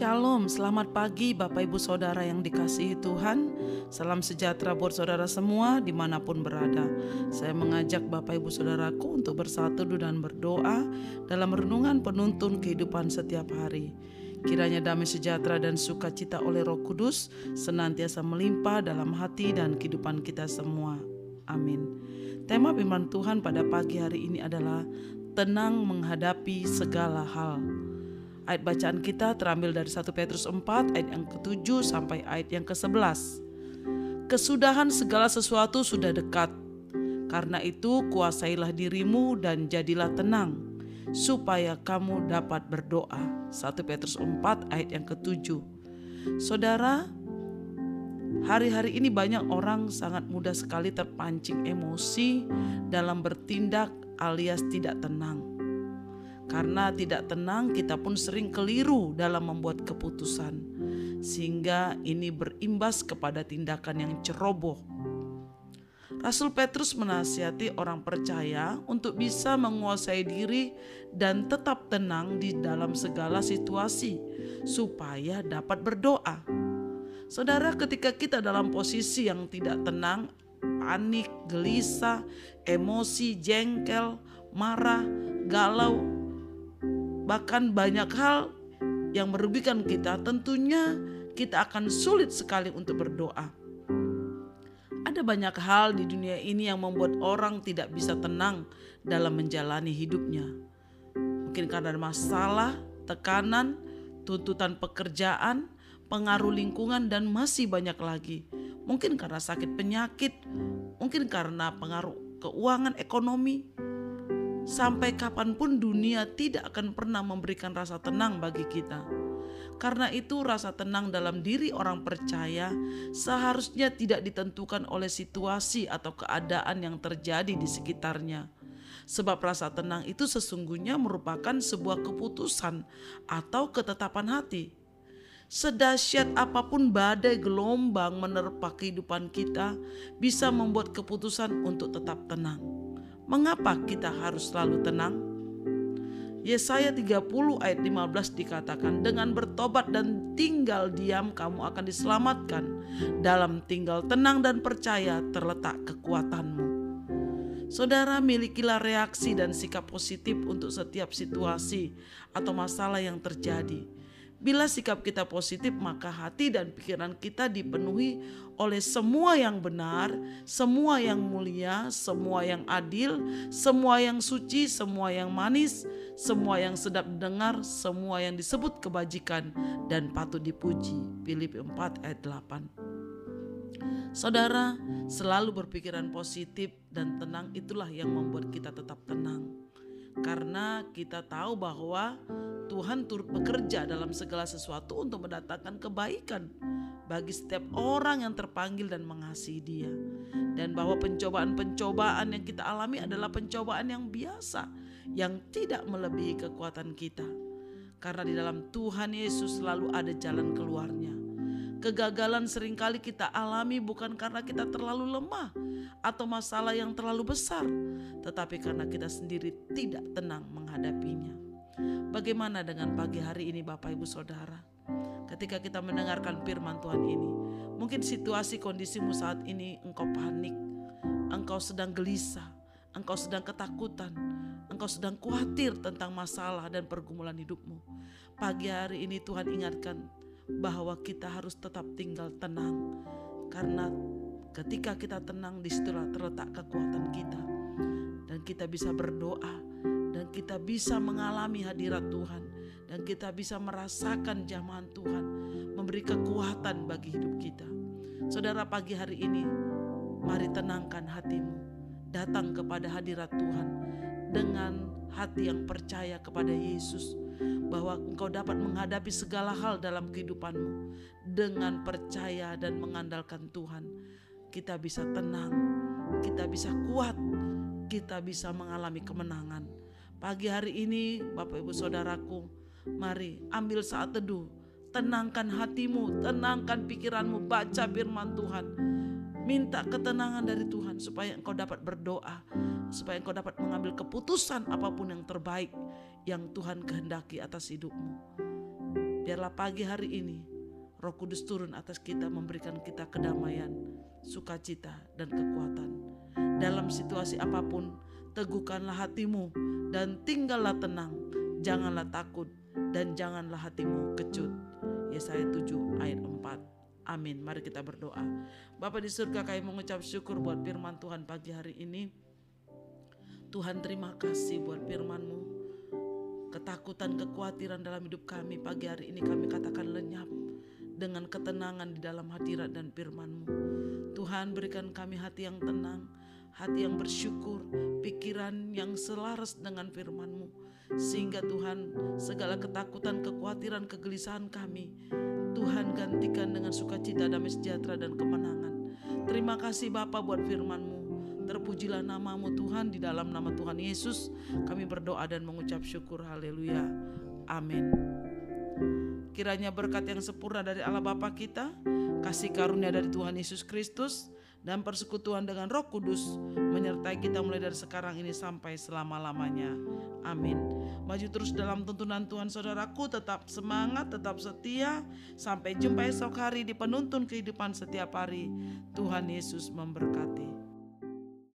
Shalom, selamat pagi Bapak Ibu Saudara yang dikasihi Tuhan. Salam sejahtera buat saudara semua di mana pun berada. Saya mengajak Bapak Ibu Saudaraku untuk bersatu dan berdoa Dalam renungan penuntun kehidupan setiap hari. Kiranya damai sejahtera dan sukacita oleh roh kudus Senantiasa melimpah dalam hati dan kehidupan kita semua. Amin. Tema firman Tuhan pada pagi hari ini adalah Tenang menghadapi segala hal Ayat bacaan kita terambil dari 1 Petrus 4 ayat yang ke-7 sampai ayat yang ke-11. Kesudahan segala sesuatu sudah dekat. Karena itu kuasailah dirimu dan jadilah tenang supaya kamu dapat berdoa. 1 Petrus 4 ayat yang ke-7. Saudara, hari-hari ini banyak orang sangat mudah sekali terpancing emosi dalam bertindak alias tidak tenang. Karena tidak tenang, kita pun sering keliru dalam membuat keputusan, sehingga ini berimbas kepada tindakan yang ceroboh. Rasul Petrus menasihati orang percaya untuk bisa menguasai diri dan tetap tenang di dalam segala situasi, supaya dapat berdoa. Saudara, ketika kita dalam posisi yang tidak tenang, panik, gelisah, emosi, jengkel, marah, galau, bahkan banyak hal yang merugikan kita, tentunya kita akan sulit sekali untuk berdoa. Ada banyak hal di dunia ini yang membuat orang tidak bisa tenang dalam menjalani hidupnya. Mungkin karena masalah, tekanan, tuntutan pekerjaan, pengaruh lingkungan, dan masih banyak lagi. Mungkin karena sakit penyakit, mungkin karena pengaruh keuangan ekonomi, Sampai kapan pun dunia tidak akan pernah memberikan rasa tenang bagi kita. Karena itu, rasa tenang dalam diri orang percaya seharusnya tidak ditentukan oleh situasi atau keadaan yang terjadi di sekitarnya. Sebab rasa tenang itu sesungguhnya merupakan sebuah keputusan atau ketetapan hati. Sedahsyat apa pun badai gelombang menerpa kehidupan kita, bisa membuat keputusan untuk tetap tenang. Mengapa kita harus selalu tenang? Yesaya 30 ayat 15 dikatakan dengan bertobat dan tinggal diam kamu akan diselamatkan. Dalam tinggal tenang dan percaya terletak kekuatanmu. Saudara milikilah reaksi dan sikap positif untuk setiap situasi atau masalah yang terjadi Bila sikap kita positif, maka hati dan pikiran kita dipenuhi oleh semua yang benar, semua yang mulia, semua yang adil, semua yang suci, semua yang manis, semua yang sedap didengar, semua yang disebut kebajikan dan patut dipuji. Filipi 4 ayat 8. Saudara, selalu berpikiran positif dan tenang itulah yang membuat kita tetap tenang. Karena kita tahu bahwa Tuhan turut bekerja dalam segala sesuatu untuk mendatangkan kebaikan bagi setiap orang yang terpanggil dan mengasihi Dia, dan bahwa pencobaan-pencobaan yang kita alami adalah pencobaan yang biasa, yang tidak melebihi kekuatan kita, karena di dalam Tuhan Yesus selalu ada jalan keluarnya. Kegagalan sering kali kita alami bukan karena kita terlalu lemah atau masalah yang terlalu besar, tetapi karena kita sendiri tidak tenang menghadapinya. Bagaimana dengan pagi hari ini Bapak Ibu Saudara? Ketika kita mendengarkan firman Tuhan ini, mungkin situasi kondisimu saat ini engkau panik, engkau sedang gelisah, engkau sedang ketakutan, engkau sedang khawatir tentang masalah dan pergumulan hidupmu. Pagi hari ini Tuhan ingatkan bahwa kita harus tetap tinggal tenang karena ketika kita tenang di situlah terletak kekuatan kita dan kita bisa berdoa kita bisa mengalami hadirat Tuhan dan kita bisa merasakan jamahan Tuhan memberi kekuatan bagi hidup kita. Saudara pagi hari ini mari tenangkan hatimu datang kepada hadirat Tuhan dengan hati yang percaya kepada Yesus bahwa engkau dapat menghadapi segala hal dalam kehidupanmu dengan percaya dan mengandalkan Tuhan. Kita bisa tenang, kita bisa kuat, kita bisa mengalami kemenangan Pagi hari ini Bapak Ibu Saudaraku, mari ambil saat teduh. Tenangkan hatimu, tenangkan pikiranmu, baca firman Tuhan. Minta ketenangan dari Tuhan supaya engkau dapat berdoa, supaya engkau dapat mengambil keputusan apa pun yang terbaik yang Tuhan kehendaki atas hidupmu. Biarlah pagi hari ini Roh Kudus turun atas kita memberikan kita kedamaian, sukacita, dan kekuatan. Dalam situasi apa pun, teguhkanlah hatimu dan tinggallah tenang. Janganlah takut dan janganlah hatimu kecut. Yesaya 7 ayat 4. Amin. Mari kita berdoa. Bapak di surga kami mengucap syukur buat firman Tuhan pagi hari ini. Tuhan terima kasih buat firman-Mu ketakutan, kekhawatiran dalam hidup kami pagi hari ini kami katakan lenyap dengan ketenangan di dalam hadirat dan firman-Mu. Tuhan berikan kami hati yang tenang, hati yang bersyukur, pikiran yang selaras dengan firman-Mu. Sehingga Tuhan segala ketakutan, kekhawatiran, kegelisahan kami Tuhan gantikan dengan sukacita, damai sejahtera dan kemenangan. Terima kasih Bapak buat firman-Mu. Terpujilah namamu Tuhan di dalam nama Tuhan Yesus. Kami berdoa dan mengucap syukur. Haleluya. Amin. Kiranya berkat yang sempurna dari Allah Bapa kita, kasih karunia dari Tuhan Yesus Kristus, dan persekutuan dengan Roh Kudus menyertai kita mulai dari sekarang ini sampai selama-lamanya. Amin. Maju terus dalam tuntunan Tuhan saudaraku, tetap semangat, tetap setia. Sampai jumpa esok hari di penuntun kehidupan setiap hari. Tuhan Yesus memberkati.